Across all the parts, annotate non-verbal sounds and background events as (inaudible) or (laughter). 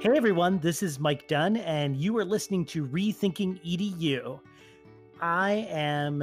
Hey everyone, this is Mike Dunn, and you are listening to Rethinking EDU. I am,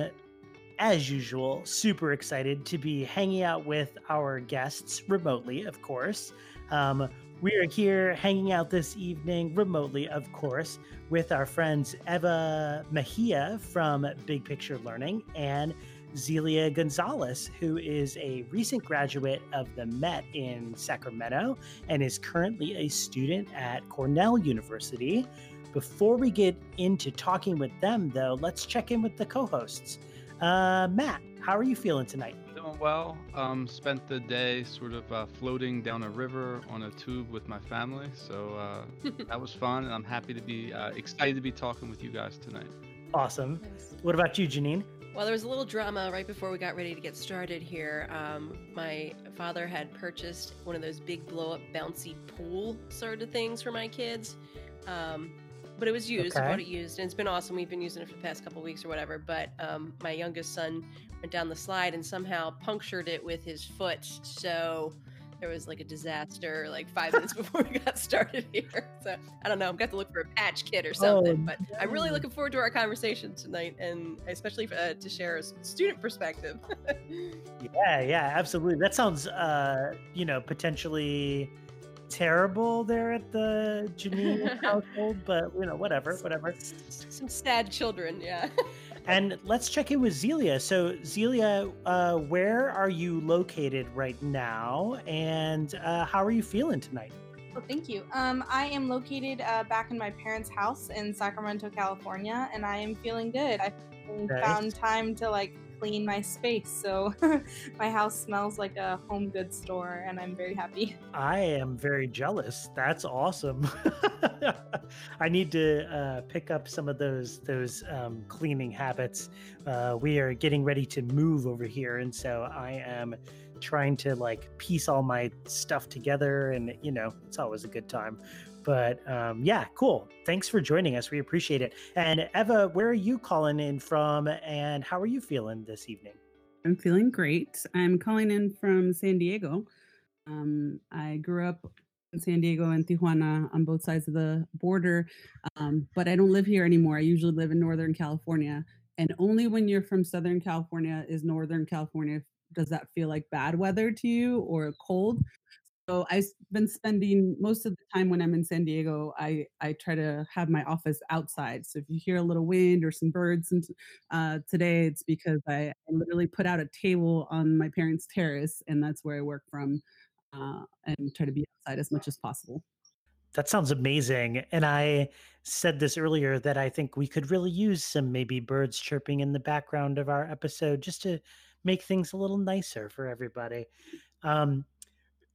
as usual, super excited to be hanging out with our guests remotely, of course. Um, we are here hanging out this evening remotely, of course, with our friends Eva Mejia from Big Picture Learning and Zelia Gonzalez, who is a recent graduate of the Met in Sacramento and is currently a student at Cornell University. Before we get into talking with them, though, let's check in with the co hosts. Uh, Matt, how are you feeling tonight? Doing well. Um, spent the day sort of uh, floating down a river on a tube with my family. So uh, (laughs) that was fun. And I'm happy to be uh, excited to be talking with you guys tonight. Awesome. What about you, Janine? Well, there was a little drama right before we got ready to get started here. Um, my father had purchased one of those big blow up bouncy pool sort of things for my kids. Um, but it was used. Okay. I bought it used, and it's been awesome. We've been using it for the past couple weeks or whatever. But um, my youngest son went down the slide and somehow punctured it with his foot. So there was like a disaster like five minutes (laughs) before we got started here. So I don't know. I'm going to look for a patch kit or something. Oh, but no. I'm really looking forward to our conversation tonight, and especially uh, to share a student perspective. (laughs) yeah, yeah, absolutely. That sounds, uh, you know, potentially terrible there at the Janine (laughs) household, but you know, whatever, whatever. Some sad children, yeah. And let's check in with Zelia. So, Zelia, uh, where are you located right now, and uh, how are you feeling tonight? Well, thank you. Um, I am located uh, back in my parents' house in Sacramento, California, and I am feeling good. I nice. found time to like clean my space. So (laughs) my house smells like a home goods store, and I'm very happy. I am very jealous. That's awesome. (laughs) I need to uh, pick up some of those those um, cleaning habits. Uh, we are getting ready to move over here, and so I am trying to like piece all my stuff together, and you know, it's always a good time. But um, yeah, cool. Thanks for joining us. We appreciate it. And Eva, where are you calling in from, and how are you feeling this evening? I'm feeling great. I'm calling in from San Diego. Um, I grew up in San Diego and Tijuana on both sides of the border, um, but I don't live here anymore. I usually live in Northern California. And only when you're from Southern California is Northern California does that feel like bad weather to you or cold. So I've been spending most of the time when I'm in San Diego. I I try to have my office outside. So if you hear a little wind or some birds, and uh, today it's because I, I, literally put out a table on my parents' terrace, and that's where I work from, uh, and try to be outside as much as possible. That sounds amazing. And I said this earlier that I think we could really use some maybe birds chirping in the background of our episode just to make things a little nicer for everybody. Um,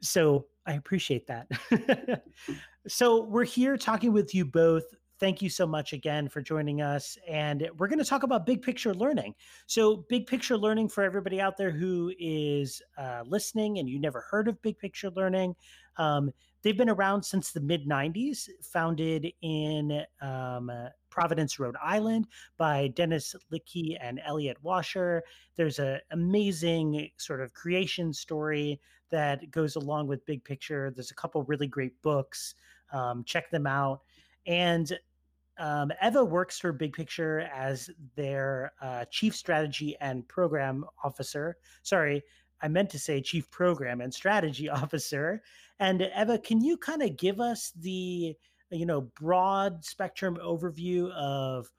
so I appreciate that. (laughs) so we're here talking with you both. Thank you so much again for joining us. And we're going to talk about big picture learning. So, big picture learning for everybody out there who is uh, listening and you never heard of big picture learning. Um, they've been around since the mid 90s, founded in um, Providence, Rhode Island by Dennis Littky and Elliot Washor. There's an amazing sort of creation story that goes along with Big Picture. There's a couple really great books. Um, check them out. And um, Eva works for Big Picture as their uh, chief strategy and program officer. Sorry, I meant to say chief program and strategy (laughs) officer. And Eva, can you kind of give us the you know broad spectrum overview of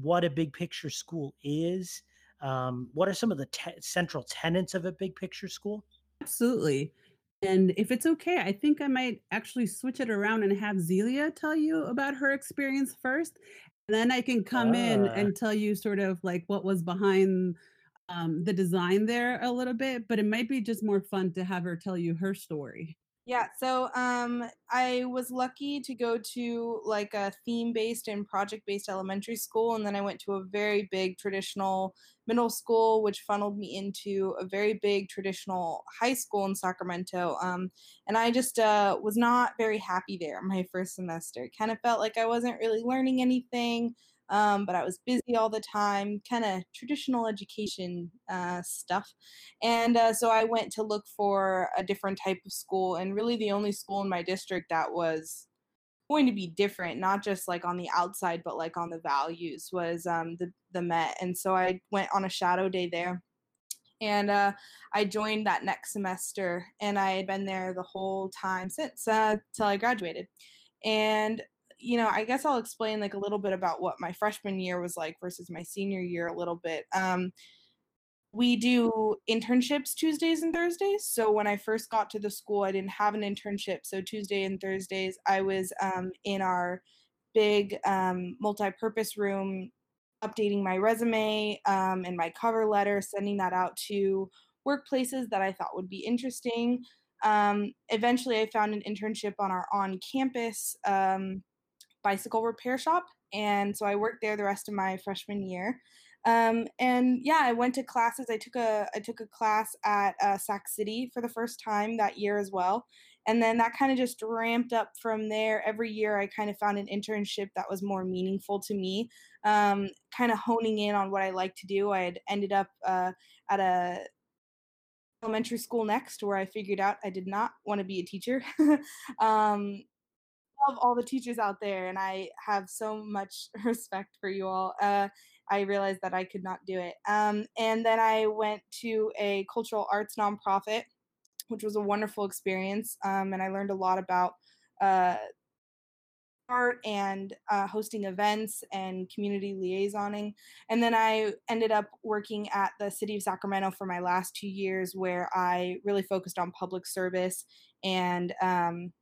what a big picture school is um, what are some of the te- central tenets of a big picture school absolutely and if it's okay i think i might actually switch it around and have zelia tell you about her experience first and then i can come uh. in ah. and tell you sort of like what was behind um, the design there a little bit but it might be just more fun to have her tell you her story yeah, so um, I was lucky to go to like a theme based and project based elementary school, and then I went to a very big traditional middle school, which funneled me into a very big traditional high school in Sacramento. Um, and I just uh, was not very happy there my first semester. Kind of felt like I wasn't really learning anything um, but I was busy all the time, kind of traditional education uh, stuff. And uh, so I went to look for a different type of school, and really the only school in my district that was going to be different, not just like on the outside, but like on the values was um, the the Met, and so I went on a shadow day there, and uh, I joined that next semester, and I had been there the whole time since uh, till I graduated, and you know, I guess I'll explain like a little bit about what my freshman year was like versus my senior year a little bit. Um, we do internships Tuesdays and Thursdays. So when I first got to the school, I didn't have an internship. So Tuesday and Thursdays, I was um, in our big um, multi-purpose room, updating my resume um, and my cover letter, sending that out to workplaces that I thought would be interesting. Um, eventually, I found an internship on our on-campus um, bicycle repair shop, and so I worked there the rest of my freshman year. Um, and yeah, I went to classes. I took a I took a class at uh, Sac City for the first time that year as well, and then that kind of just ramped up from there. Every year, I kind of found an internship that was more meaningful to me, um, kind of honing in on what I like to do. I had ended up uh, at a elementary school next where I figured out I did not want to be a teacher. (laughs) um, love all the teachers out there and I have so much (laughs) respect for you all. Uh, I realized that I could not do it. Um, and then I went to a cultural arts nonprofit, which was a wonderful experience. Um, and I learned a lot about uh, art and uh, hosting events and community liaisoning. And then I ended up working at the city of Sacramento for my last two years, where I really focused on public service and um,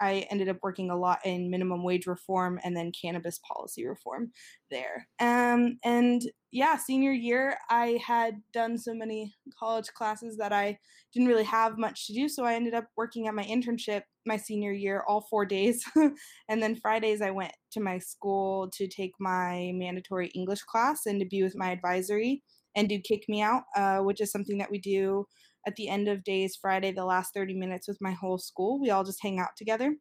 I ended up working a lot in minimum wage reform and then cannabis policy reform there. Um, and yeah, senior year, I had done so many college classes that I didn't really have much to do. So I ended up working at my internship my senior year all four days. (laughs) and then Fridays, I went to my school to take my mandatory English class and to be with my advisory and do Kick Me Out, uh, which is something that we do at the end of days Friday, the last 30 minutes with my whole school. We all just hang out together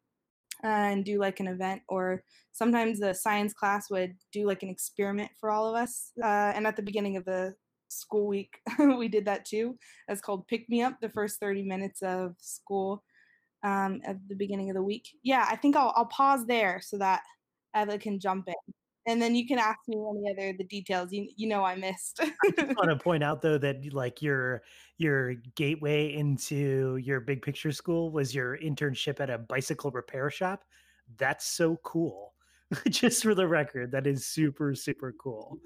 uh, and do like an event, or sometimes the science class would do like an experiment for all of us. Uh, and at the beginning of the school week, (laughs) we did that too. That's called Pick Me Up, the first 30 minutes of school um, at the beginning of the week. Yeah, I think I'll, I'll pause there so that Eva can jump in and then you can ask me any other the details you, you know i missed. I just (laughs) want to point out though that like your your gateway into your big picture school was your internship at a bicycle repair shop. That's so cool. (laughs) Just for the record that is super super cool.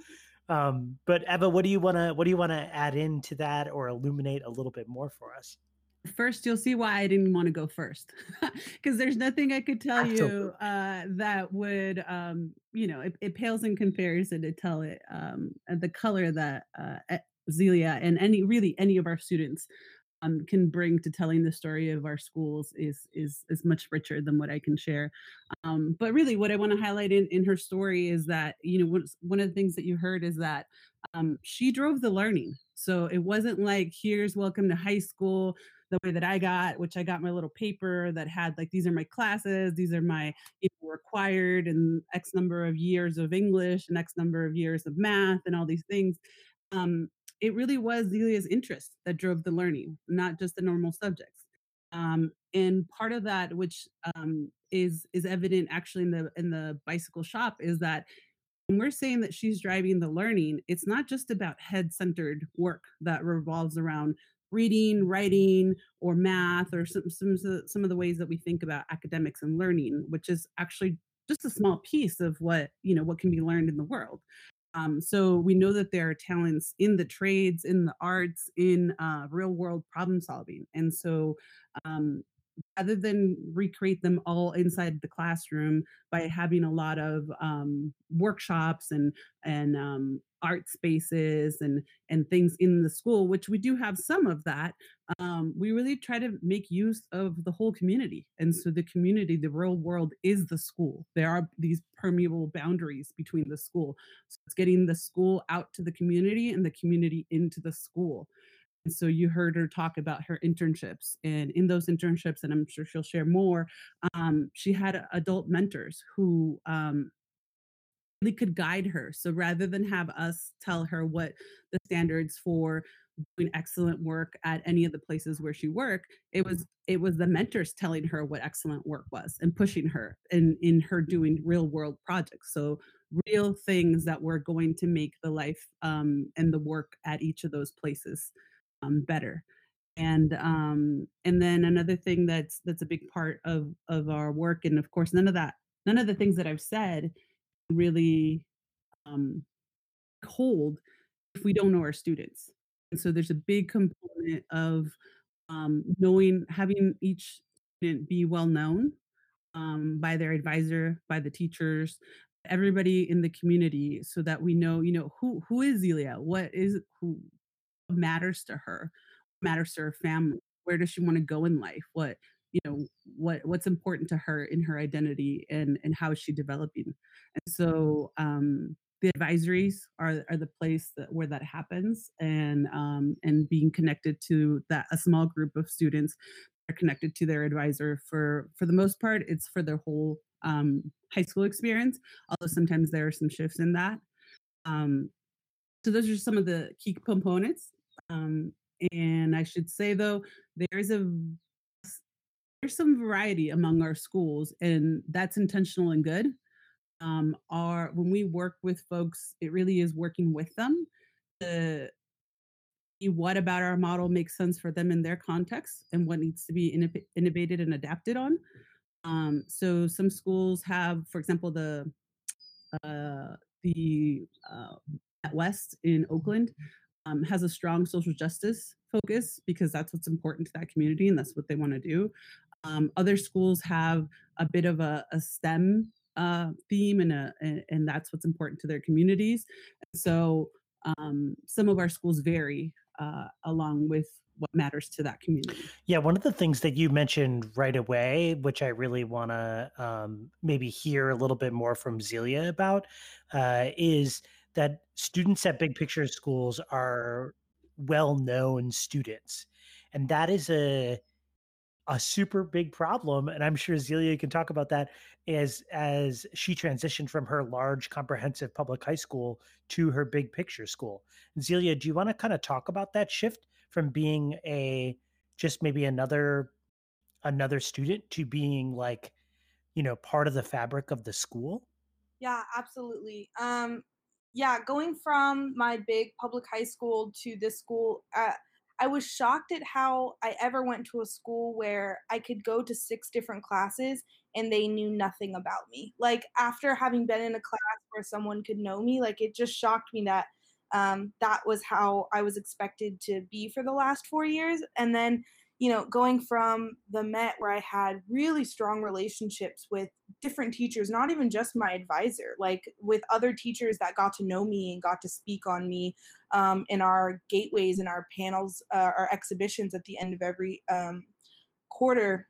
Um, but eva what do you want to what do you want to add into that or illuminate a little bit more for us first you'll see why i didn't want to go first (laughs) because there's nothing i could tell you uh, that would um, you know it, it, pales in comparison to tell it um, the color that uh, zelia and any really any of our students um, can bring to telling the story of our schools is is is much richer than what I can share. Um, but really, what I want to highlight in in her story is that you know one of the things that you heard is that um, she drove the learning. So it wasn't like here's welcome to high school the way that I got, which I got my little paper that had like these are my classes, these are my required and X number of years of English and X number of years of math and all these things. Um, it really was Zelia's interest that drove the learning, not just the normal subjects. Um, and part of that, which um, is is evident actually in the in the bicycle shop, is that when we're saying that she's driving the learning, it's not just about head centered work that revolves around reading, writing, or math, or some, some, some of the ways that we think about academics and learning, which is actually just a small piece of what you know what can be learned in the world. Um, so we know that there are talents in the trades, in the arts, in uh, real world problem solving, and so um, rather than recreate them all inside the classroom by having a lot of um, workshops and and um, art spaces and and things in the school which we do have some of that um, we really try to make use of the whole community. And so the community the real world is the school. There are these permeable boundaries between the school. So it's getting the school out to the community and the community into the school so you heard her talk about her internships and in those internships and i'm sure she'll share more um, she had adult mentors who um, really could guide her. So rather than have us tell her what the standards for doing excellent work at any of the places where she worked it was it was the mentors telling her what excellent work was and pushing her in in her doing real world projects so real things that were going to make the life um, and the work at each of those places um, better. And um and then another thing that's that's a big part of of our work and of course none of that none of the things that i've said really um hold if we don't know our students. And so there's a big component of um, knowing having each student be well known um, by their advisor by the teachers everybody in the community so that we know you know who who is zelia what is who matters to her matters to her family where does she want to go in life? What you know what what's important to her in her identity and and how is she developing? And so um the advisories are are the place that where that happens and um and being connected to that a small group of students are connected to their advisor for for the most part it's for their whole um high school experience although sometimes there are some shifts in that. Um so those are some of the key components um and I should say though, there's a there's some variety among our schools, and that's intentional and good. Um, our when we work with folks, it really is working with them to see what about our model makes sense for them in their context and what needs to be innovated and adapted on. Um, so some schools have, for example, the uh, the uh, MetWest in Oakland um, has a strong social justice focus because that's what's important to that community and that's what they want to do. Um, other schools have a bit of a, a STEM uh, theme and, a, and, and that's what's important to their communities. So um, some of our schools vary uh, along with what matters to that community. Yeah, one of the things that you mentioned right away, which I really want to um, maybe hear a little bit more from Zelia about, uh, is that students at big picture schools are well-known students and that is a a super big problem and i'm sure zelia can talk about that as as she transitioned from her large comprehensive public high school to her big picture school. Zelia do you want to kind of talk about that shift from being a just maybe another another student to being like you know part of the fabric of the school? Yeah absolutely. Um yeah, going from my big public high school to this school, uh, I was shocked at how I ever went to a school where I could go to six different classes and they knew nothing about me. Like after having been in a class where someone could know me, like it just shocked me that um, that was how I was expected to be for the last four years. And then you know, going from the Met where I had really strong relationships with different teachers, not even just my advisor, like with other teachers that got to know me and got to speak on me um, in our gateways and our panels, uh, our exhibitions at the end of every um, quarter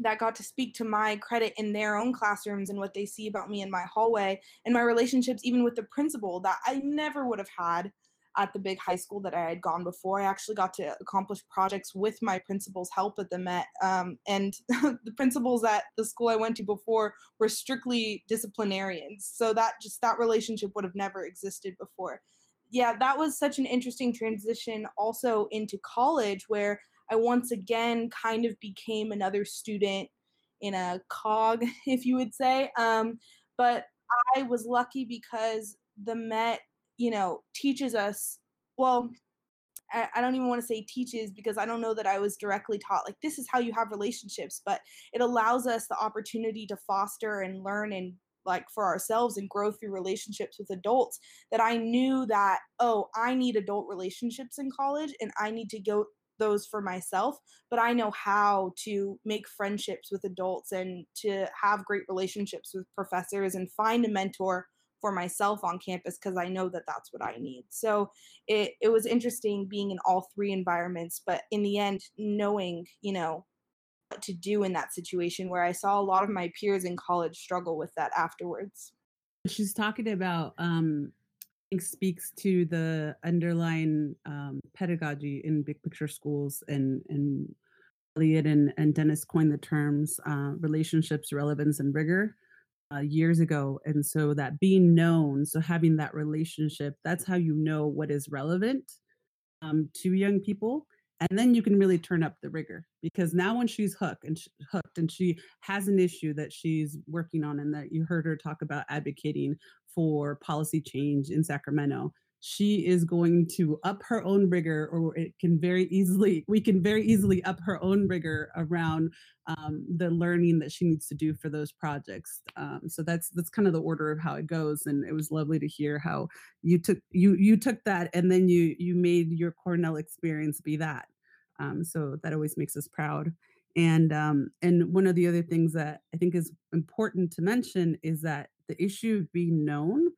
that got to speak to my credit in their own classrooms and what they see about me in my hallway and my relationships even with the principal that I never would have had at the big high school that I had gone before. I actually got to accomplish projects with my principal's help at the Met. Um, and (laughs) the principals at the school I went to before were strictly disciplinarians. So that just that relationship would have never existed before. Yeah, that was such an interesting transition also into college where I once again kind of became another student in a cog, (laughs) if you would say. Um, but I was lucky because the Met you know, teaches us, well, I, don't even want to say teaches because I don't know that I was directly taught like this is how you have relationships, but it allows us the opportunity to foster and learn and like for ourselves and grow through relationships with adults that I knew that oh I need adult relationships in college and I need to go those for myself but I know how to make friendships with adults and to have great relationships with professors and find a mentor for myself on campus because I know that that's what I need. So it, it was interesting being in all three environments, but in the end, knowing, you know, what to do in that situation where I saw a lot of my peers in college struggle with that afterwards. She's talking about, um, I think speaks to the underlying um, pedagogy in big picture schools and, and Elliot and, and Dennis coined the terms uh, relationships, relevance, and rigor uh, years ago. And so that being known, so having that relationship, that's how you know what is relevant um, to young people and then you can really turn up the rigor because now when she's hooked and sh- hooked and she has an issue that she's working on and that you heard her talk about advocating for policy change in Sacramento she is going to up her own rigor or it can very easily we can very easily up her own rigor around um, the learning that she needs to do for those projects. Um, so that's that's kind of the order of how it goes and it was lovely to hear how you took you you took that and then you you made your cornell experience be that. Um, so that always makes us proud. And um, and one of the other things that i think is important to mention is that the issue of being known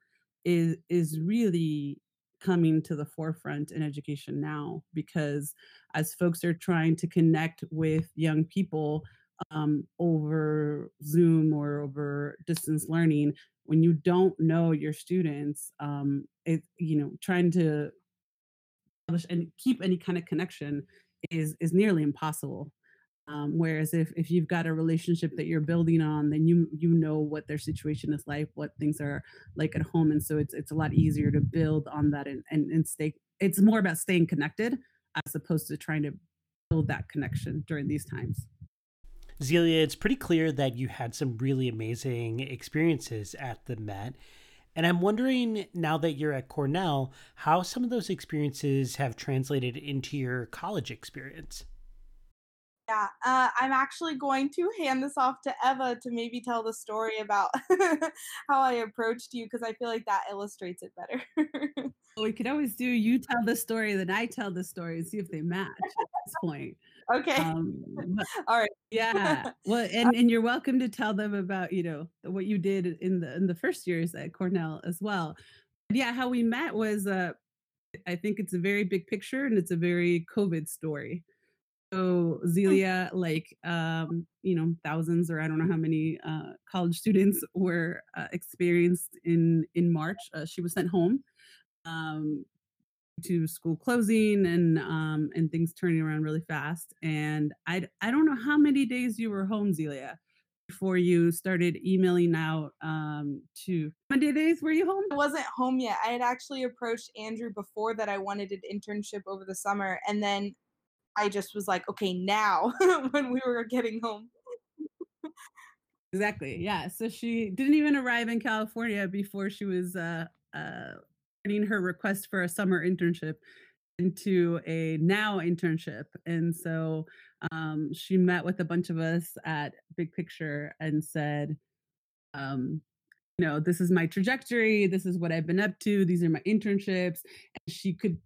is is really coming to the forefront in education now because as folks are trying to connect with young people um, over Zoom or over distance learning, when you don't know your students, um, it you know trying to establish and keep any kind of connection is is nearly impossible. Um, whereas if, if you've got a relationship that you're building on, then you you know what their situation is like, what things are like at home, and so it's it's a lot easier to build on that and and, and stay. It's more about staying connected as opposed to trying to build that connection during these times. Zelia, it's pretty clear that you had some really amazing experiences at the Met. And I'm wondering now that you're at Cornell, how some of those experiences have translated into your college experience. Yeah, uh, I'm actually going to hand this off to Eva to maybe tell the story about (laughs) how I approached you because I feel like that illustrates it better. (laughs) well, we could always do you tell the story, then I tell the story and see if they match at this point. Okay. Um, but, (laughs) All right. yeah. Well, and, and you're welcome to tell them about you know what you did in the in the first years at Cornell as well. But yeah, how we met was uh, I think it's a very big picture and it's a very COVID story so mm. Zelia, like um, you know, thousands or I don't know how many uh, college students (laughs) were uh, experienced in in March. Uh, she was sent home um, to school closing and um, and things turning around really fast. And I I don't know how many days you were home, Zelia, before you started emailing out um, to how many days were you home? I wasn't home yet. I had actually approached Andrew before that I wanted an internship over the summer, and then I just was like, okay, now (laughs) when we were getting home. exactly. Yeah. So she didn't even arrive in California before she was uh uh turning her request for a summer internship into a now internship. And so um she met with a bunch of us at Big Picture and said, um, you know, this is my trajectory, this is what I've been up to, these are my internships. And she could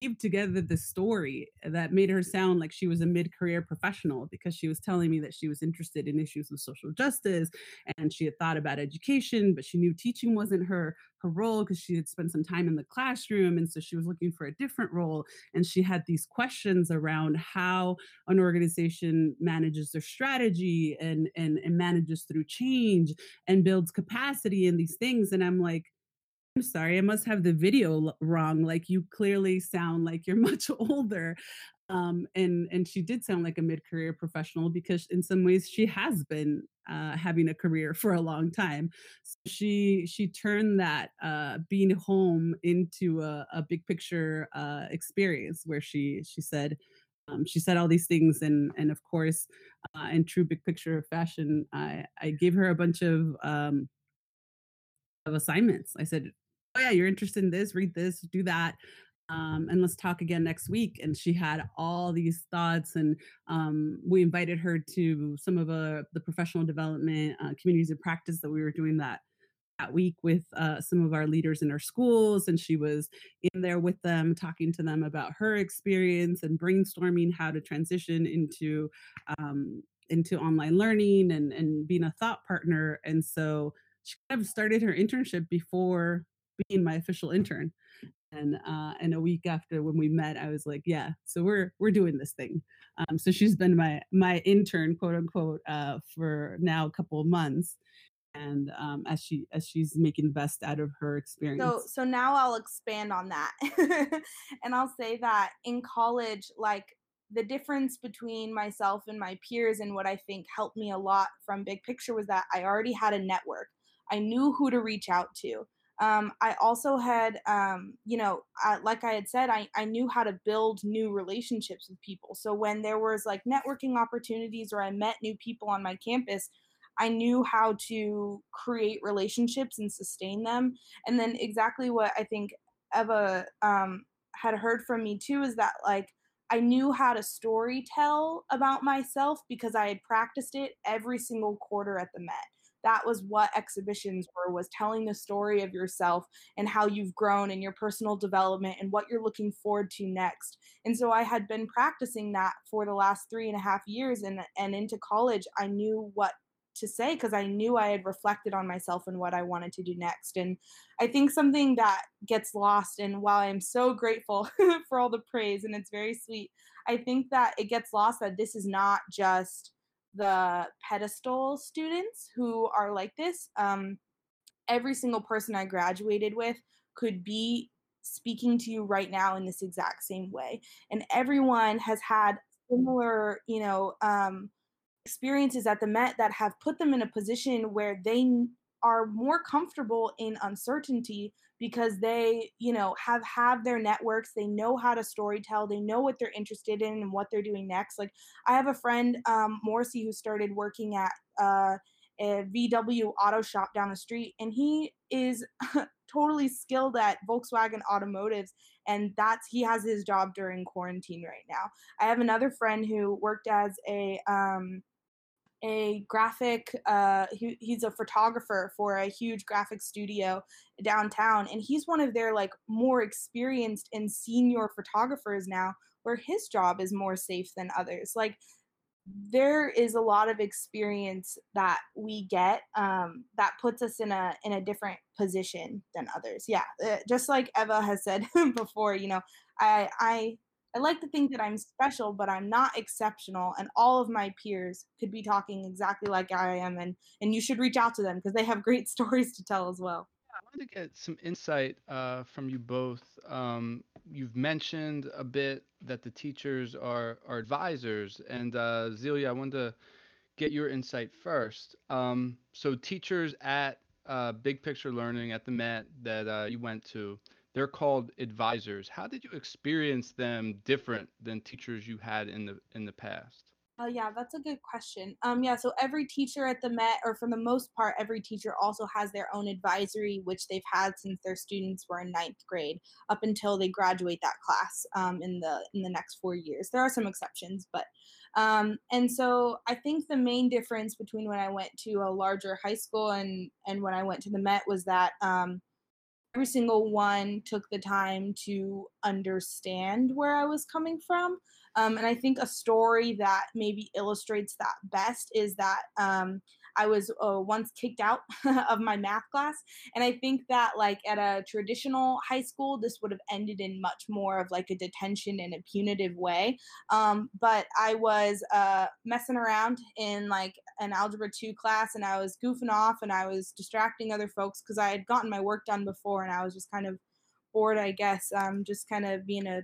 weave together the story that made her sound like she was a mid-career professional because she was telling me that she was interested in issues of social justice and she had thought about education but she knew teaching wasn't her her role because she had spent some time in the classroom and so she was looking for a different role and she had these questions around how an organization manages their strategy and and, and manages through change and builds capacity in these things and i'm like I'm sorry, I must have the video wrong. Like you clearly sound like you're (laughs) much older. Um, and and she did sound like a mid-career professional because in some ways she has been uh, having a career (laughs) for a long time. So she she turned that uh, being home into a, a big picture uh, experience where she she said um, she said all these things and and of course uh, in true big picture fashion I I gave her a bunch of um, of assignments. I said, oh yeah, you're interested in this, read this, do that. Um, and let's talk again next week. And she had all these thoughts, and um, we invited her to some of uh, the professional development uh, communities of practice that we were doing that that week with uh, some of our leaders in our schools. And she was in there with them, talking to them about her experience and brainstorming how to transition into um, into online learning and and being a thought partner. And so she kind of started her internship before being my official intern and uh and a week after when we met i was like yeah so we're we're doing this thing. Um so she's been my my intern quote unquote uh for now a couple of months and um as she as she's making the best out of her experience. so so now i'll expand on that (laughs) and i'll say that in college like the difference between myself and my peers and what i think helped me a lot from big picture was that i already had a network. I knew who to reach out to um, I also had, um, you know, I, like I had said, I, I knew how to build new relationships with people. So when there was like networking opportunities or I met new people on my campus, I knew how to create relationships and sustain them. And then exactly what I think Eva um, had heard from me too is that like I knew how to story tell about myself because I had practiced it every single quarter at the Met that was what exhibitions were was telling the story of yourself and how you've grown and your personal development and what you're looking forward to next and so i had been practicing that for the last three and a half years and and into college i knew what to say because I knew I had reflected on myself and what I wanted to do next. And I think something that gets lost, and while I'm so grateful (laughs) for all the praise and it's very sweet, I think that it gets lost that this is not just the pedestal students who are like this. Um, every single person I graduated with could be speaking to you right now in this exact same way. And everyone has had similar, you know, um, experiences at the Met that have put them in a position where they are more comfortable in uncertainty because they you know have have their networks they know how to story tell they know what they're interested in and what they're doing next like i have a friend um morrissey who started working at uh a VW auto shop down the street, and he is (laughs) totally skilled at Volkswagen automotives, and that's he has his job during quarantine right now. I have another friend who worked as a um, a graphic uh he, he's a photographer for a huge graphic studio downtown and he's one of their like more experienced and senior photographers now where his job is more safe than others. Like there is a lot of experience that we get um, that puts us in a in a different position than others. Yeah uh, just like eva has said (laughs) before you know i i I like to think that I'm special, but I'm not exceptional. And all of my peers could be talking exactly like I am. And, and you should reach out to them because they have great (laughs) stories to tell as well. I wanted to get some insight uh, from you both. Um, you've mentioned a bit that the teachers are, are advisors. And uh, Zelia, I wanted to get your insight first. Um, so, teachers at uh, Big Picture Learning at the Met that uh, you went to, they're called advisors. How did you experience them different than teachers you had in the in the past? Oh yeah, that's a good question. Um, yeah, so every teacher at the Met, or for the most part, every teacher also has their own advisory, which they've had since their students were in ninth grade up until they graduate that class um, in the in the next four years. There are some exceptions, but um, and so I think the main difference between when I went to a larger high school and and when I went to the Met was that um, every single one took the time to understand where I was coming from. Um, and I think a story that maybe illustrates that best is that um, I was uh, once kicked out (laughs) of my math class. And I think that, like, at a traditional high school, this would have ended in much more of like a detention in a punitive way. Um, but I was uh, messing around in like an Algebra 2 class and I was goofing off and I was distracting other folks because I had gotten my work done before and I was just kind of bored, I guess, um, just kind of being a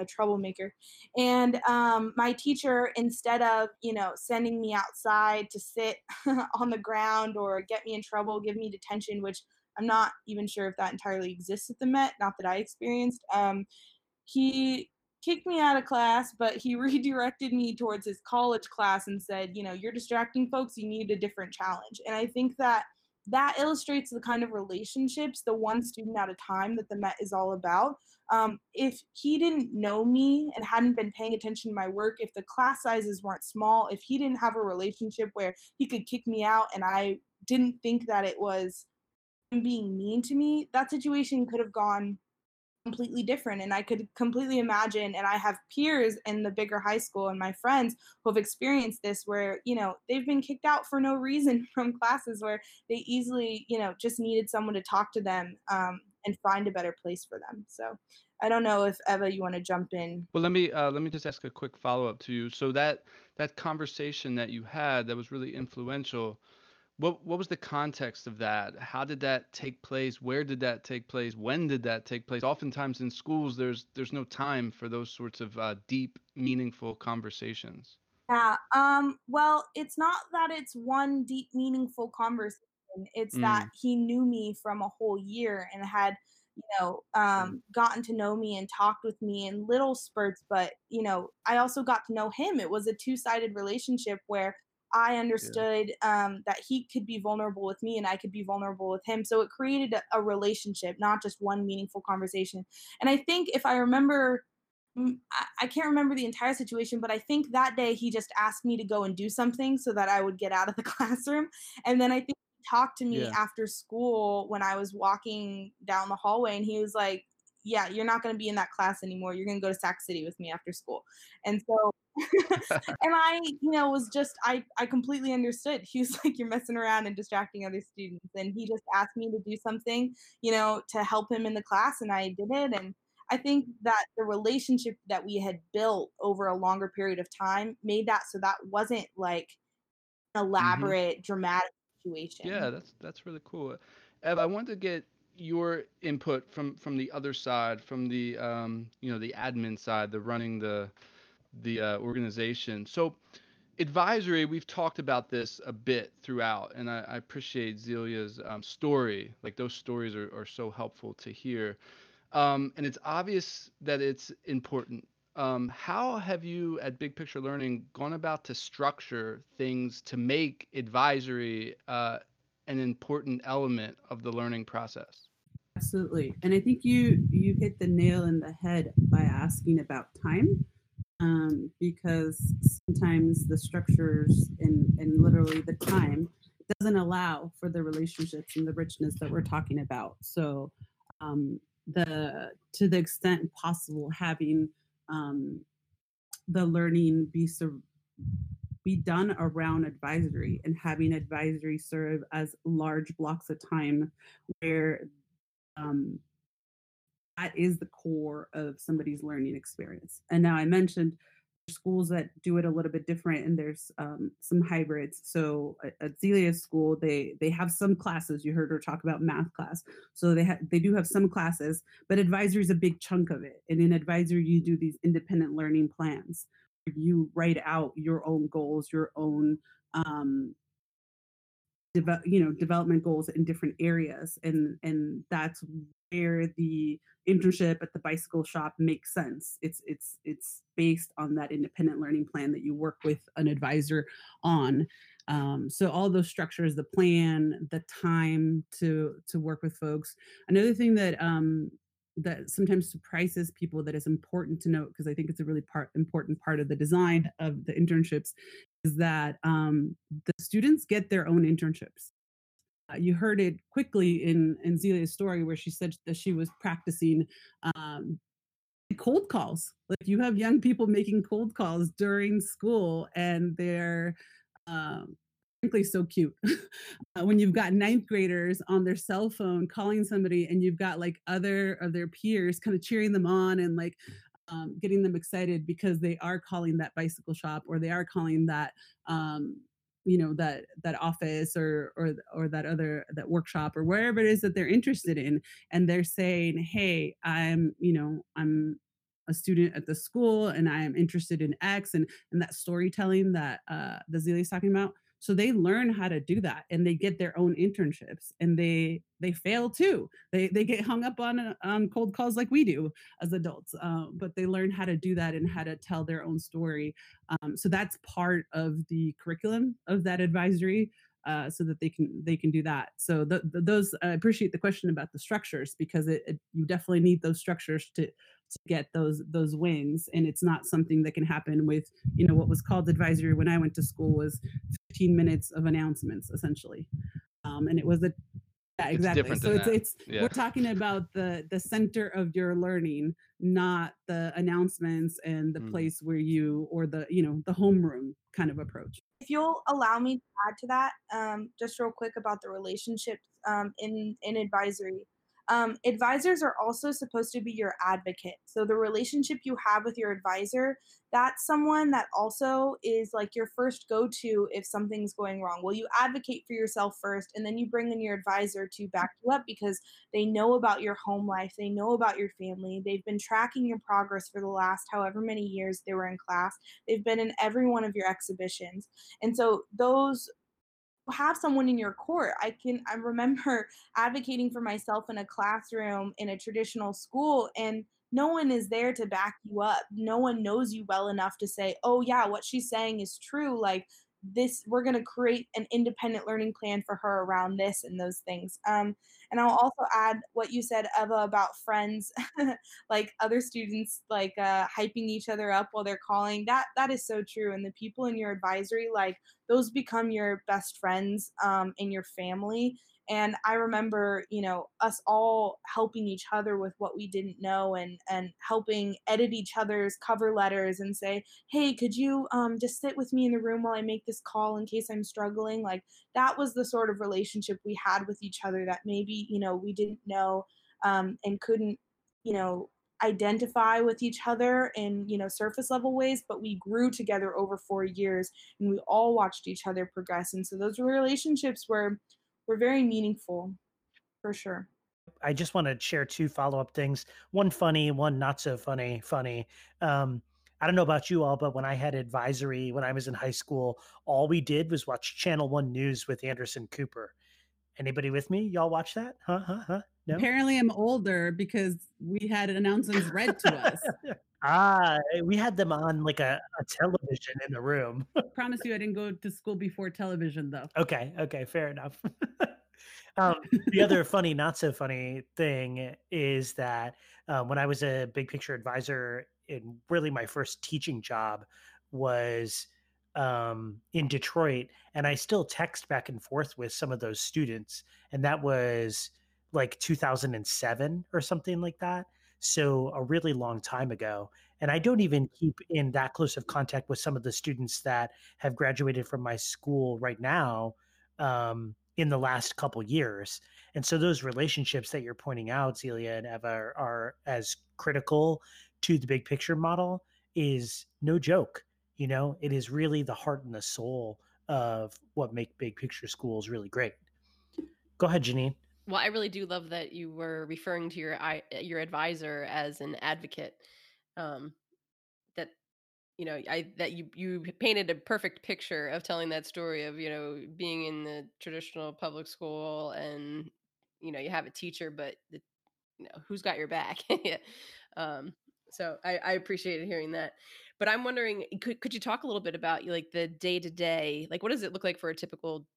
a troublemaker. And um, my teacher, instead of you know sending me outside to sit (laughs) on the ground or get me in trouble, give me detention, which I'm not even sure if that entirely exists at the Met, not that I experienced. Um, he kicked me out of class, but he (laughs) redirected me towards his college class and said, you know, you're distracting folks. You need a different challenge. And I think that that illustrates the kind of relationships, the one student at a time that the Met is all about. Um, if he didn't know me and hadn't been paying attention to my work, if the class sizes weren't small, if he didn't have a relationship where he could kick me out and I didn't think that it was being mean to me, that situation could have gone completely different and i could completely imagine and i have peers in the bigger high school and my friends who have experienced this where you know they've been kicked out for no reason (laughs) from classes where they easily you know just needed someone to talk to them um, and find a better place for them. So i don't know if eva you want to jump in. Well let me uh, let me just ask a quick follow-up to you. So that that conversation that you had that was really influential what what was the context of that? How did that take place? Where did that take place? When did that take place? Oftentimes in schools, there's there's no time for those sorts of uh, deep, meaningful conversations. Yeah. Um. Well, it's not that it's one deep, meaningful conversation. It's mm. that he knew me from a whole year and had you know um, gotten to know me and talked with me in little spurts but you know i also got to know him it was a two-sided relationship where i understood yeah. um, that he could be vulnerable with me and i could be vulnerable with him so it created a, a relationship not just one meaningful conversation and i think if i remember I can't remember the entire situation, but I think that day he just asked me to go and do something so that I would get out of the (laughs) classroom. And then I think he talked to me yeah. after school when I was walking down the hallway and he was like, Yeah, you're not going to be in that class anymore. You're going to go to Sac City with me after school. And so, (laughs) and I, you know, was just, I, I completely understood. (laughs) He was like, You're messing around and distracting other students. And he just asked me to do something, you know, to help him in the class. And I did it. And, I think that the relationship that we had built over a longer period of time made that so that wasn't like an mm-hmm. elaborate, mm-hmm. dramatic situation. Yeah, that's that's really cool. Ev, I wanted to get your input from from the other side, from the um, you know the admin side, the running the the uh, organization. So advisory, we've talked about this a bit throughout, and I, I appreciate Zelia's um, story. Like those stories are, are so helpful to hear um, and it's obvious that it's important. Um, how have you at Big Picture Learning gone about to structure things to make advisory uh, an important element of the learning process? Absolutely, and I think you you hit the nail in the head by asking about time, um, because sometimes the structures and and literally the time doesn't allow for the relationships and the richness that we're talking about. So um, the to the extent possible having um, the learning be sur- be done around advisory and having advisory serve as large blocks of time where um, that is the core of somebody's learning experience. And now I mentioned schools that do it a little bit different and there's um, some hybrids. So at, zelia's school they they have some classes. You heard her talk about math class. So they have they do have some classes but advisory is a big chunk of it. And in advisory you do these independent learning plans. You write out your own goals your own um, develop you know development goals in different areas and and that's where the internship at the bicycle shop makes sense. It's it's it's based on that independent learning plan that you work with an advisor on. Um, so all those structures the plan the time to to work with folks. Another thing that um, that sometimes surprises people that is important to note because I think it's a really part important part of the design of the internships is that um, the students get their own internships. Uh, you heard it quickly in in Zelia's story where she said that she was practicing um, cold calls. Like you have young people making cold calls during school, and they're um, frankly so cute. (laughs) uh, when you've got ninth graders on their cell phone calling somebody, and you've got like other of their peers kind of cheering them on and like um, getting them excited because they are calling that bicycle shop or they are calling that um, you know that that office or or or that other that workshop or wherever it is that they're interested in. And they're saying hey i'm you know i'm a student at the school and i am interested in x and and that storytelling that uh is talking about so they learn how to do that and they get their own internships and they they fail too they they get hung up on on cold calls like we do as adults uh, but they learn how to do that and how to tell their own story um, so that's part of the curriculum of that advisory uh, so that they can they can do that. So the, the, those I appreciate the question about the structures because it, it, you definitely need those structures to to get those those wins, and it's not something that can happen with you know what was called advisory when I went to school was 15 minutes of announcements essentially, um, and it was a yeah, exactly. It's so it's that. it's yeah. we're talking about the the center of your learning, not the announcements and the mm. place where you or the you know the homeroom kind of approach. If you'll allow me to add to that, um, just real quick about the relationships um, in in advisory. Um, advisors are also supposed to be your advocate. So the relationship you have with your advisor, that's someone that also is like your first go to if something's going wrong. Well, you advocate for yourself first, and then you bring in your advisor to back you up because they know about your home life, they know about your family, they've been tracking your progress for the last however many years they were in class, they've been in every one of your exhibitions. And so those have someone in your court. I can I remember (laughs) advocating for myself in a classroom in a traditional school and no one is there to back you up. No one knows you well enough to say, "Oh yeah, what she's saying is true." Like this we're going to create an independent learning plan for her around this and those things um, and i'll also add what you said eva about friends (laughs) like other students like uh, hyping each other up while they're calling. That that is so true and the people in your advisory like those become your best friends um, in your family. And i remember you know us all helping each other with what we didn't know and and helping edit each other's cover letters and say hey could you um, just sit with me in the room while i make this call in case i'm struggling? Like that was the sort of relationship we had with each other that maybe you know we didn't know um, and couldn't you know identify with each other in you know surface level ways but we grew together over four years and we all watched each other progress and so those relationships were were very meaningful for sure. I just want to share two follow up things. One funny, one not so funny. Funny. Um, I don't know about you all, but when I had advisory when I was in high school, all we did was watch Channel One News with Anderson Cooper. Anybody with me? Y'all watch that? Huh? Huh? Huh? No. Apparently, I'm older because we had announcements read to us. (laughs) ah, we had them on like a, a television in the room. (laughs) Promise you, I didn't go to school before television, though. Okay. Okay. Fair enough. (laughs) um, the other funny, not so funny thing is that um, when I was a big picture advisor, in really my first teaching job was um, in Detroit, and I still text back and forth with some of those students, and that was like 2007 or something like that. So a really long time ago. And I don't even keep in that close of contact with some of the students that have graduated from my school right now um, in the last couple years. And so those relationships that you're pointing out, Zelia and Eva, are, are as critical to the big picture model is no joke. You know, it is really the heart and the soul of what make big picture schools really great. Go ahead, Janine. Well, I really do love that you were referring to your your advisor as an advocate. Um, that you know, I that you you painted a perfect picture of telling that story of you know being in the traditional public school and you know you have a teacher, but the, you know who's got your back. (laughs) um, so I, I appreciated hearing that. But I'm wondering, eh, could could you talk a little bit about like the day to day, like what does it look like for a typical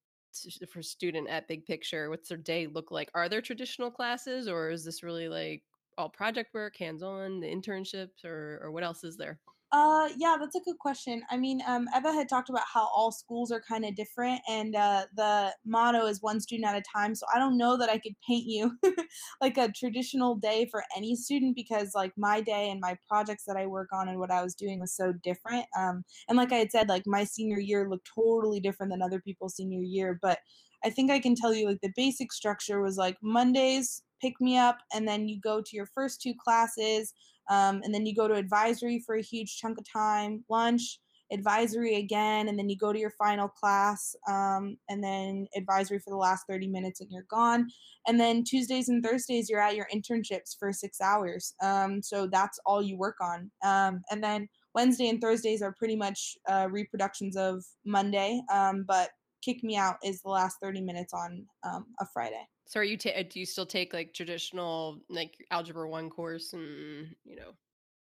for student at big picture? What's their day look like? Are there traditional classes or is this really like all project work hands on the internships or or what else is there uh, yeah, that's a good question. I mean, um, Eva had talked about how all schools are kind of different, and uh, the motto is one student at a time. So I don't know that I could paint you (laughs) like a traditional day for any student because, like, my day and my projects that I work on and what I was doing was so different. Um, and like I had said, like my senior year looked totally different than other people's senior year. But I think I can tell you, like, the basic structure was like Mondays pick me up, and then you go to your first two classes. Um, and then you go to advisory for a huge chunk of time, lunch, advisory again, and then you go to your final class, um, and then advisory for the last 30 minutes, and you're gone. And then Tuesdays and Thursdays, you're at your internships for six hours. Um, so that's all you work on. Um, and then Wednesday and Thursdays are pretty much uh, reproductions of Monday, um, but Kick Me Out is the last 30 minutes on um, a Friday. So are you ta- do you still take like traditional like algebra one course and you know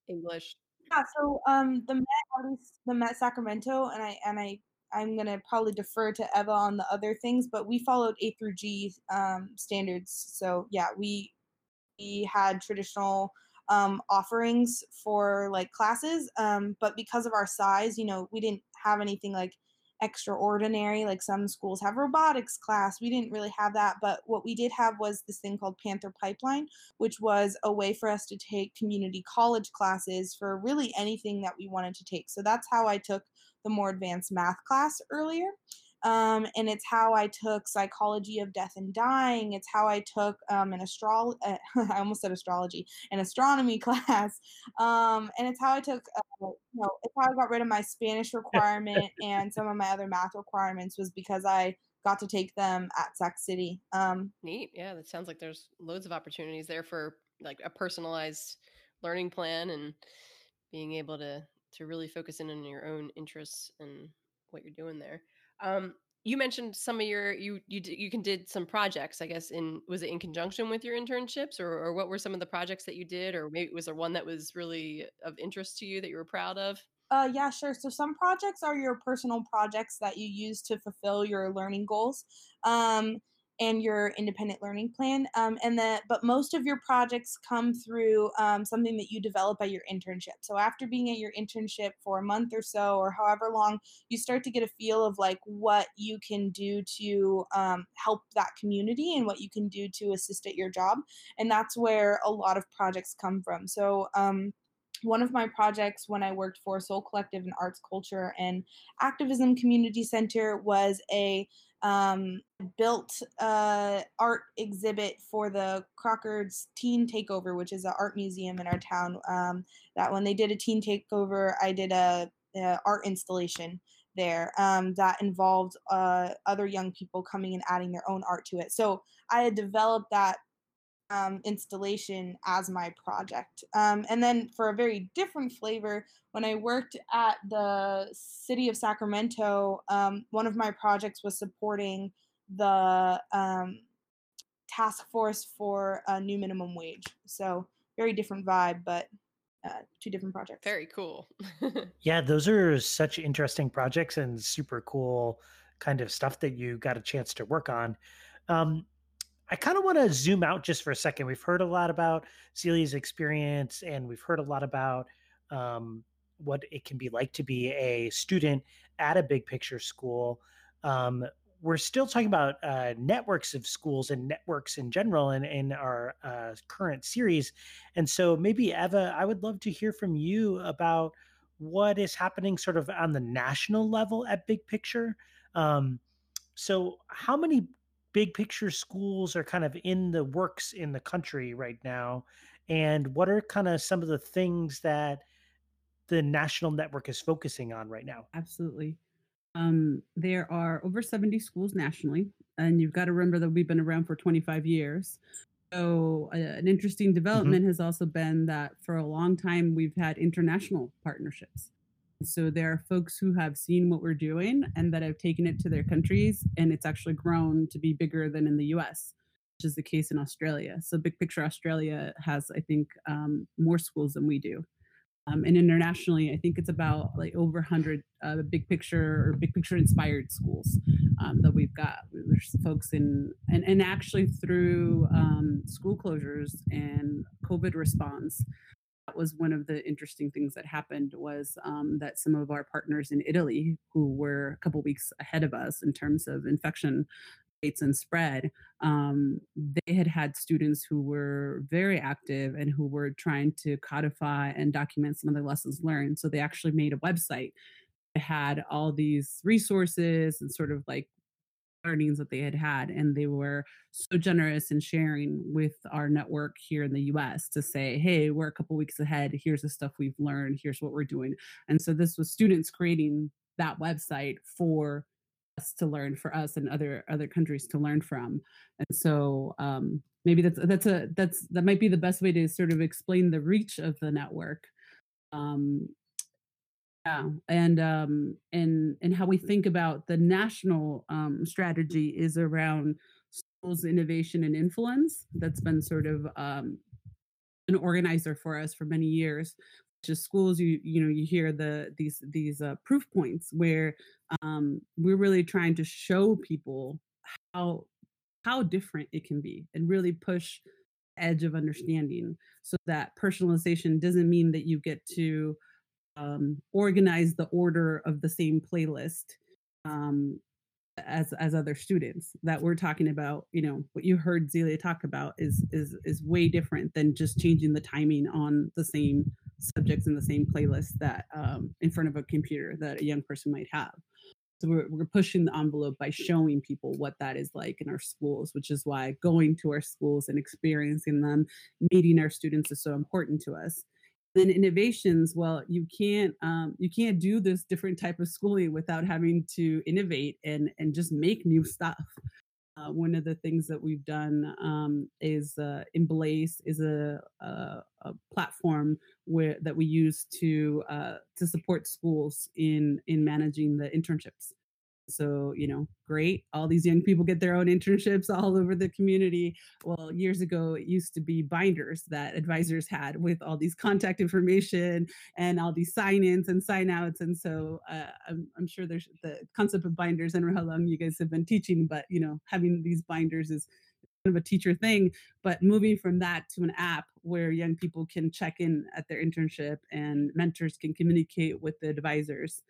English? Yeah, so um the Met the Met Sacramento and I and I I'm gonna probably defer to Eva on the other things, but we followed A through G um, standards. So yeah, we we had traditional um, offerings for like classes, um, but because of our size, you know, we didn't have anything like extraordinary. Like some schools have robotics class. We didn't really have that, but what we did have was this thing called Panther Pipeline, which was a way for us to take community college classes for really anything that we wanted to take. So that's how I took the more advanced math class earlier. Um, and it's how I took psychology of death and dying. It's how I took um, an astro. Uh, (laughs) I almost said astrology, an astronomy (laughs) class, um, and it's how I took. Uh, you know, it's how I got rid of my Spanish requirement (laughs) and some of my other math requirements was because I got to take them at Sac City. Um, Neat, yeah. That sounds like there's loads of opportunities there for like a personalized learning plan and being able to to really focus in on your own interests and what you're doing there. Um, you mentioned some of your you you you can did some projects i guess in was it in conjunction with your internships or, or what were some of the projects that you did or maybe was there one that was really of interest to you that you were proud of uh, yeah, sure. So some projects are your personal projects that you use to fulfill your learning goals. Um, and your independent learning plan. Um, and that, but most of your projects come through um, something that you develop at your internship. So after being at your internship for a month or so, or however long, you start to get a feel of like what you can do to um, help that community and what you can do to assist at your job. And that's where a lot of projects come from. So um, one of my projects when I worked for Sol Collective and Arts Culture and Activism Community Center was a um, built uh, art exhibit for the Crocker's Teen Takeover, which is an art museum in our town. Um, that when they did a teen takeover, I did a, a art installation there um, that involved uh, other young people coming and adding their own art to it. So I had developed that um, installation as my project. Um, and then for a very different flavor, when I worked at the city of Sacramento, um, one of my projects was supporting the um, task force for a new minimum wage. So very different vibe, but uh, two different projects. Very cool. (laughs) yeah, those are such interesting projects and super cool kind of stuff that you got a chance to work on. Um, I kind of want to zoom out just for a second. We've heard a lot about Zelia's experience, and we've heard a lot about um, what it can be like to be a student at a big picture school. Um, we're still talking about uh, networks of schools and networks in general in, in our uh, current series. And so, maybe, Eva, I would love to hear from you about what is happening sort of on the national level at Big Picture. Um, so, how many big picture schools are kind of in the works in the country right now and what are kind of some of the things that the national network is focusing on right now absolutely um, there are over 70 schools nationally and you've got to remember that we've been around for 25 years so uh, an interesting mm-hmm. development mm-hmm. has also been that for a long time we've had international partnerships so there are folks who have seen what we're doing and that have taken it to their countries, and it's actually grown to be bigger than in the US, which is the case in Australia. So Big Picture Australia has, I think, um, more schools than we do. Um, and internationally, I think it's about like over 100 uh, big picture or big picture inspired schools um, that we've got. There's folks in, and, and actually through um, school closures and COVID response, that was one of the interesting things that happened was um, that some of our partners in Italy, who were a couple weeks ahead of us in terms of infection rates and spread, um, they had had students who were very active and who were trying to codify and document some of the lessons learned. So they actually made a website that had all these resources and sort of like learnings that they had had and they were so generous in sharing with our network here in the US to say hey we're a couple weeks ahead. Here's the stuff we've learned. Here's what we're doing. And so this was students creating that website for us to learn for us and other other countries to learn from. And so um, maybe that's that's a that's that might be the best way to sort of explain the reach of the network. Um, yeah and um and and how we think about the national um strategy is around schools innovation and influence that's been sort of um an organizer for us for many years. Just schools you you know you hear the these these uh, proof points where um we're really trying to show people how how different it can be and really push edge of understanding so that personalization doesn't mean that you get to um, organize the order of the same playlist um, as as other students that we're talking about you know what you heard zelia talk about is is is way different than just changing the timing on the same subjects in the same playlist that um, in front of a computer that a young person might have. So we're, we're pushing the envelope by showing people what that is like in our schools which is why going to our schools and experiencing them meeting our students is so important to us then innovations well you can't um, you can't do this different type of schooling without having to innovate and and just make new stuff uh, one of the things that we've done um, is uh, ImBlaze is a, a, a, platform where that we use to uh, to support schools in in managing the internships. So, you know, great. All these young people get their own internships all over the community. Well, years ago, it used to be binders that advisors had with all these contact information and all these sign ins and sign outs. And so uh, I'm, I'm sure there's the concept of binders. Know how long you guys have been teaching, but, you know, having these binders is kind of a teacher thing. But moving from that to an app where young people can check in at their internship and mentors can communicate with the advisors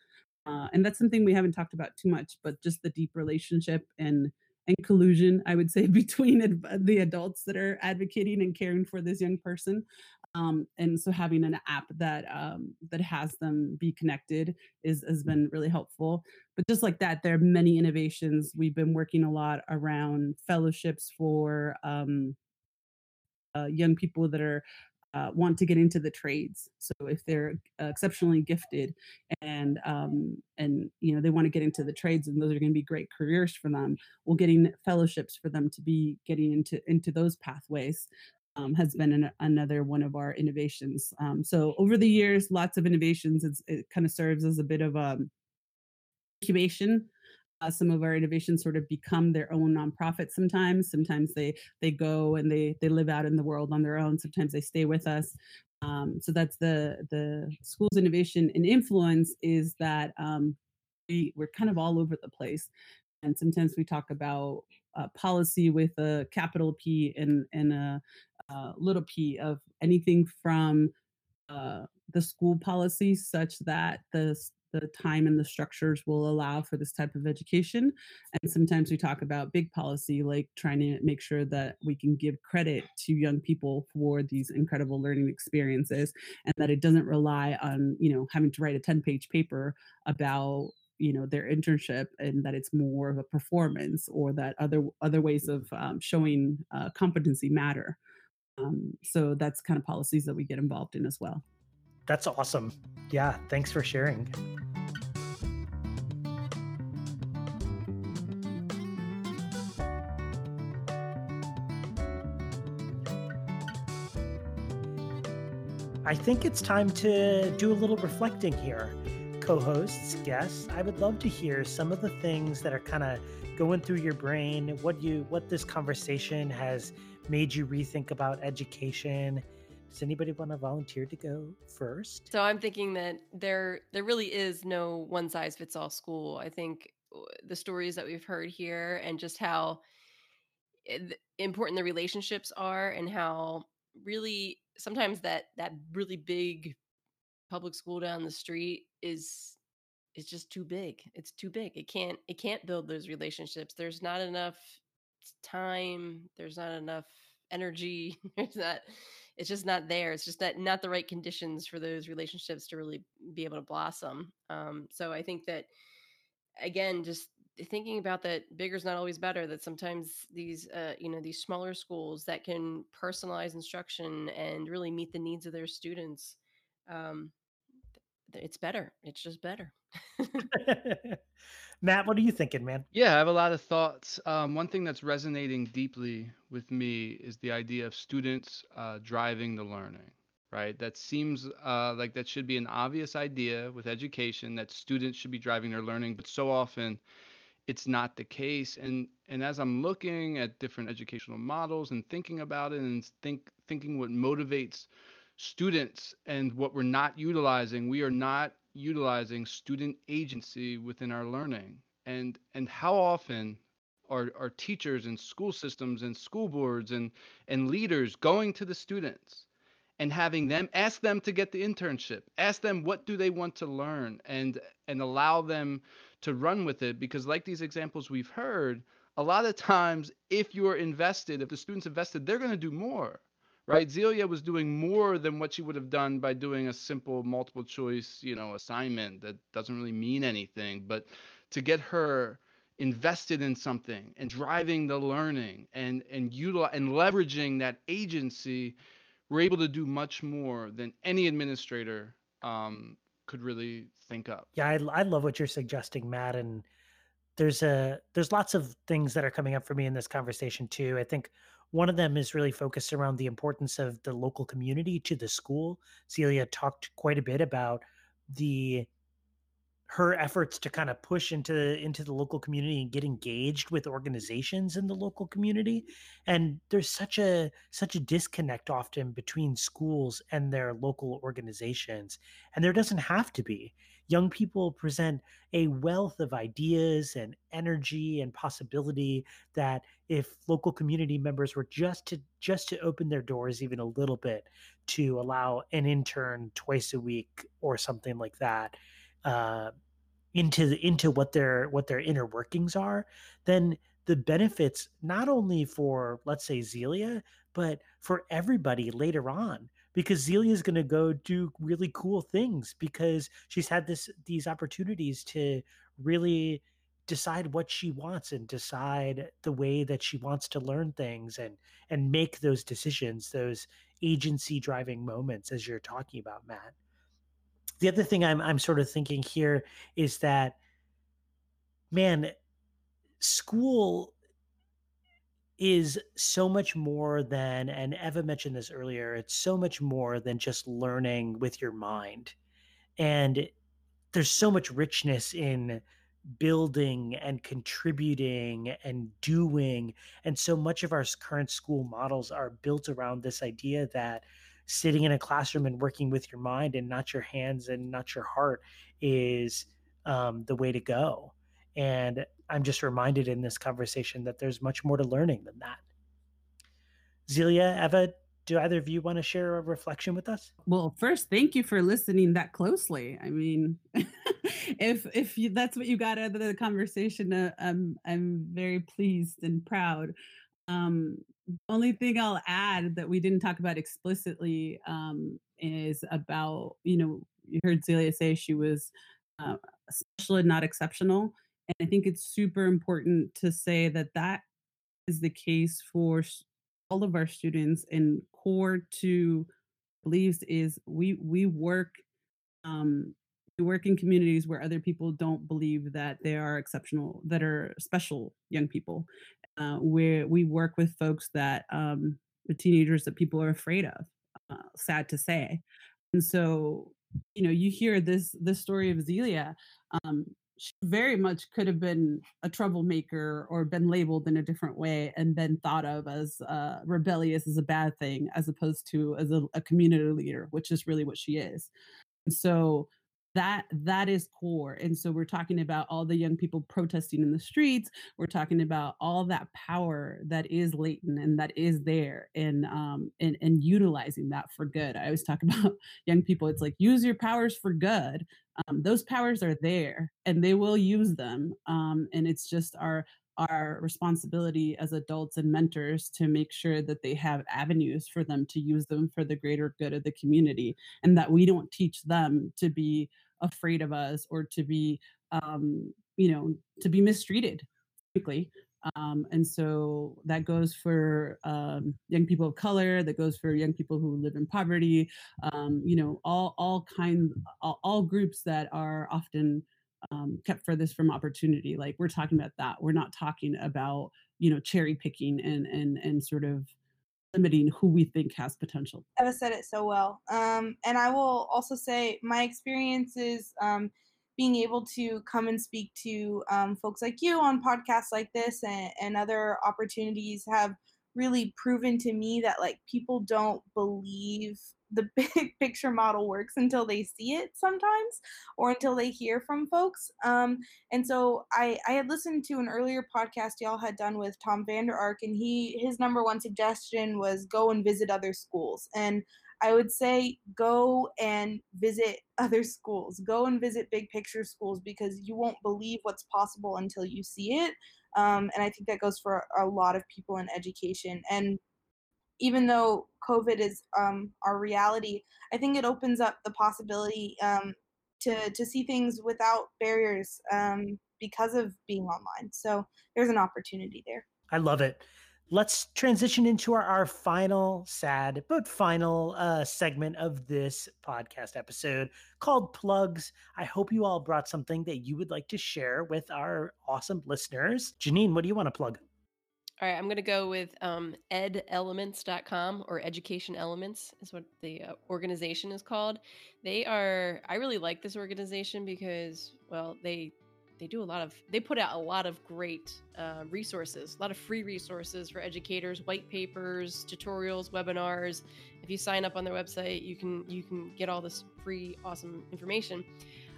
uh, and that's something we haven't talked about too much, but just the deep relationship and and collusion, I would say, (laughs) between ad- the adults that are advocating and caring for this young person. Um, and so having an app that um, that has them be connected is has been really helpful. But just like that, there are many innovations. We've been working a lot around fellowships for um, uh, young people that are uh, want to get into the trades. So if they're uh, exceptionally gifted and um, and you know they want to get into the trades and those are going to be great careers for them, well, getting fellowships for them to be getting into into those pathways. Um, has been an, another one of our innovations. Um, so over the years, lots of innovations. It's, it kind of serves as a bit of a um, incubation uh, some of our innovations sort of become their own nonprofit sometimes. Sometimes they they go and they they live out in the world on their own. Sometimes they stay with us. Um, so that's the the school's innovation and influence is that um, we we're kind of all over the place. And sometimes we talk about uh, policy with a capital P and and a, a little p of anything from uh, the school policy such that the the time and the structures will allow for this type of education. And sometimes we talk about big policy, like trying to make sure that we can give credit to young people for these incredible learning experiences and that it doesn't rely on, you know, having to write a 10 page paper about you know their internship and that it's more of a performance or that other other ways of um, showing uh, competency matter um, so that's kind of policies that we get involved in as well that's awesome. Yeah, thanks for sharing. I think it's time to do a little reflecting here. Co hosts, guests, I would love to hear some of the things that are kind of going through your brain, what you what this conversation has made you rethink about education does anybody want to volunteer to go first? So I'm thinking that there there really is no one size fits all school. I think uh, the stories that we've heard here and just how eh, important the relationships are and how really sometimes that that really big public school down the street is is just too big. It's too big. It can't it can't build those relationships. There's not enough time, there's not enough energy, (laughs) there's not it's just not there. It's just that not the right conditions for those relationships to really be able to blossom. Um, so I think that again, just thinking about that bigger is not always better that sometimes these uh, you know these smaller schools that can personalize instruction and really meet the needs of their students um, it's better it's just better (laughs) (laughs) Matt, what are you thinking, man? Yeah, I have a lot of thoughts. Um, one thing that's resonating deeply with me is the idea of students uh, driving the learning, right? That seems uh, like that should be an obvious idea with education that students should be driving their learning, but so often it's not the case. And and as I'm looking at different educational models and thinking about it and think thinking what motivates students and what we're not utilizing, we are not utilizing student agency within our learning? And and how often are, are teachers and school systems and school boards and and leaders going to the students and having them ask them to get the internship ask them what do they want to learn and and allow them to run with it? Because like these examples we've heard a lot of times if you're invested if the students invested they're going to do more right? Zelia was doing more than what she would have done by doing a simple multiple choice, you know, assignment that doesn't really mean anything. But to get her invested in something and driving the learning and and utilize and leveraging that agency, we're able to do much more than any administrator um, could really think up. Yeah, I, I love what you're suggesting, Matt, and there's a there's lots of things that are coming up for me in this conversation too. I think one of them is really focused around the importance of the local community to the school. Zelia talked quite a bit about the her efforts to kind of push into into the local community and get engaged with organizations in the local community and there's such a such a disconnect often between schools and their local organizations and there doesn't have to be young people present a wealth of ideas and energy and possibility that if local community members were just to just to open their doors even a little bit to allow an intern twice a week or something like that uh, into the, into what their what their inner workings are, then the benefits not only for let's say Zelia, but for everybody later on because Zelia is going to go do really cool things because she's had this these opportunities to really decide what she wants and decide the way that she wants to learn things and and make those decisions those agency driving moments as you're talking about Matt. The other thing I'm I'm sort of thinking here is that man, school is so much more than and Eva mentioned this earlier, it's so much more than just learning with your mind. And there's so much richness in building and contributing and doing and so much of our current school models are built around this idea that sitting in a classroom and working with your mind and not your hands and not your heart is um, the way to go. And I'm just reminded in this conversation that there's much more to learning than that. Zelia, Eva, do either of you want to share a reflection with us? Well, first, thank you for listening that closely. I mean, (laughs) if if you, that's what you got out of the conversation, uh, I'm I'm very pleased and proud. Um, only thing I'll add that we didn't talk about explicitly um, is about you know you heard Zelia say she was uh, special and not exceptional, and I think it's super important to say that that is the case for all of our students. And core to beliefs is we we work um, we work in communities where other people don't believe that they are exceptional, that are special young people, uh, where we work with folks that um, the teenagers that people are afraid of. Uh, sad to say, and so you know you hear this this story of Zelia. Um, she very much could have been a troublemaker or been labeled in a different way and been thought of as uh, rebellious as a bad thing as opposed to as a, a community leader which is really what she is. And so that that is core and so we're talking about all the young people protesting in the streets we're talking about all that power that is latent and that is there and um and, and utilizing that for good. I always talk (laughs) about young people it's like use your powers for good. Um, those powers are there and they will use them um, and it's just our our responsibility as adults and mentors to make sure that they have avenues for them to use them for the greater good of the community and that we don't teach them to be afraid of us or to be um, you know to be mistreated frankly um, and so that goes for um, young people of color that goes for young people who live in poverty um, you know all all kinds all, all groups that are often um, kept furthest from opportunity like we're talking about that we're not talking about you know cherry picking and and and sort of limiting who we think has potential. Eva said it so well. Um, and I will also say my experiences um, being able to come and speak to um, folks like you on podcasts like this and, and other opportunities have really proven to me that like people don't believe the (laughs) big picture model works until they see it sometimes or until they hear from folks um, and so I, I had listened to an earlier podcast y'all had done with tom vander ark and he his number one suggestion was go and visit other schools and i would say go and visit (laughs) other schools. Go and visit big picture schools because you won't believe what's possible until you see it um, and i think that goes for a lot of people in education and even though COVID is um, our reality, I think it opens up the possibility um, to to see things without barriers um, because of being online. So there's an opportunity there. I love it. Let's transition into our, our final sad but final uh, segment of this podcast episode called Plugs. I hope you all brought something that you would like to share with our awesome listeners. Janine, what do you want to plug? All right, I'm going to go with um, edelements.com or Education Elements is what the uh, organization is called. They are I really like this organization because well, they they do a lot of they put out a lot of great uh, resources, a lot of free resources for educators, white papers, tutorials, webinars. If you sign up on their website, you can you can get all this free awesome information.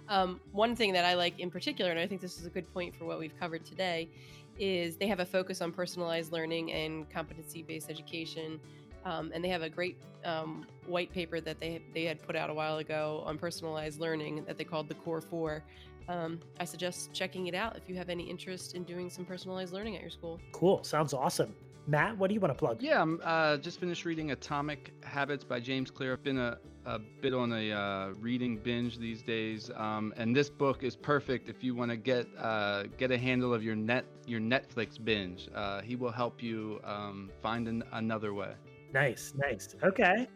Um, one thing that I like in particular, and I think this is a good point for what we've covered today, is they have a focus on personalized learning and competency based education. Um, and they have a great um, white paper that they they had put out a while ago on personalized learning that they called the Core Four. Um, I suggest checking it out if you have any interest in doing some personalized learning at your school. Cool, sounds awesome. Matt, what do you want to plug? Yeah, I'm uh, just finished reading Atomic Habits by James Clear. I've been a, a bit on a uh, reading binge these days, um, and this book is perfect if you want to get uh, get a handle of your net your Netflix binge. Uh, he will help you um, find an, another way. Nice, nice. Okay,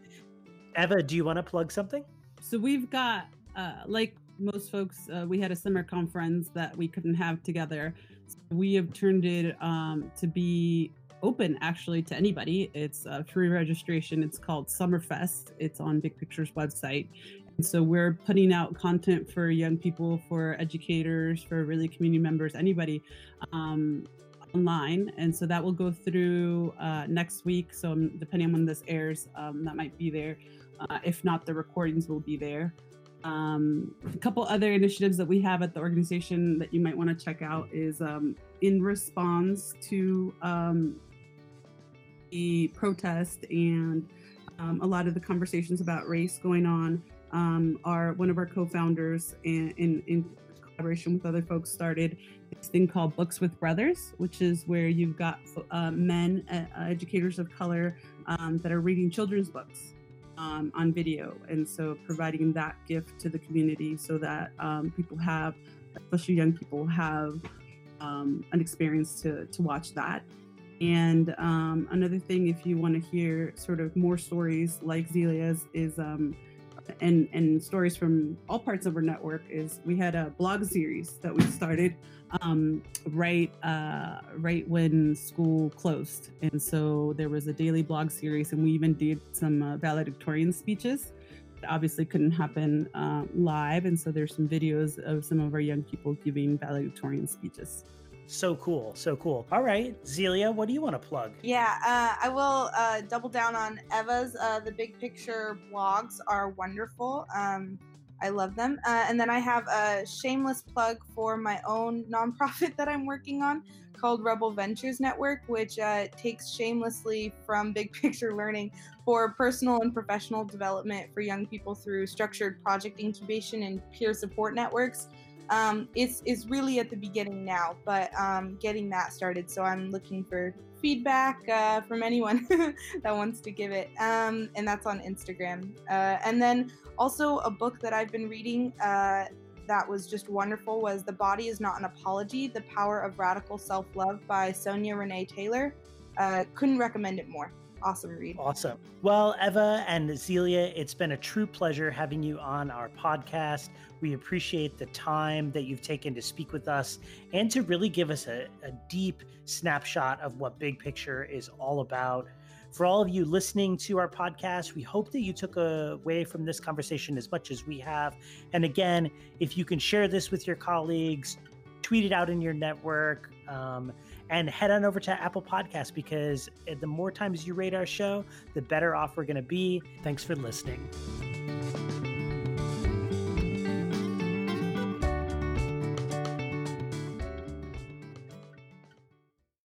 Eva, do you want to plug something? So we've got uh, like most folks, uh, we had a summer conference that we couldn't have together. So we have turned it um, to be open actually to anybody. It's a free registration. It's called Summerfest. It's on Big Picture's website. And so we're putting out content for young people, for educators, for really community members, anybody um, online. And so that will go through uh, next week. So um, depending on when this airs, um, that might be there. Uh, if not, the recordings will be there. Um, a couple other initiatives that we have at the organization that you might want to check out is um, in response to um, the protest and um, a lot of the conversations about race going on um, are one of our co-founders and in, in collaboration with other folks started this thing called books with brothers which is where you've got uh, men uh, educators of color um, that are reading children's books um, on video. And so providing that gift to the community so that um, people have especially young people have um, an experience to, to watch that and um, another thing, if you want to hear sort of more stories like Zelia's, is um, and and stories from all parts of our network, is we had a blog series that we started um, right uh, right when school closed, and so there was a daily blog series, and we even did some uh, valedictorian speeches. That obviously couldn't happen uh, live, and so there's some videos of some of our young people giving valedictorian speeches. So cool, so cool. All right, Zelia, what do you want to plug? Yeah, uh, I will uh, double down on Eva's. Uh, the big picture blogs are wonderful. Um, I love them. Uh, and then I have a shameless plug for my own (laughs) nonprofit that I'm working on called Rebel Ventures Network, which uh, takes shamelessly from big (laughs) picture learning for personal and professional development for young people through structured project incubation and peer support networks um, it's it's really at the beginning now, but um, getting that started. So I'm looking for feedback uh, from anyone (laughs) that wants to give it, um, and that's on Instagram. Uh, and then also a book that I've been reading uh, that was just wonderful was "The Body Is Not an Apology: The Power of Radical Self-Love" by Sonya Renee Taylor. Uh, couldn't recommend it more awesome read. Awesome. Well, Eva and Zelia, it's been a true pleasure having you on our podcast. We appreciate the time that you've taken to speak with us and to really give us a, a deep snapshot of what Big Picture is all about. For all of you listening to our podcast, we hope that you took away from this conversation as much as we have. And again, if you can share this with your colleagues, tweet it out in your network. Um, and head on over to Apple Podcasts because the more times you rate our show, the better off we're going to be. Thanks for listening.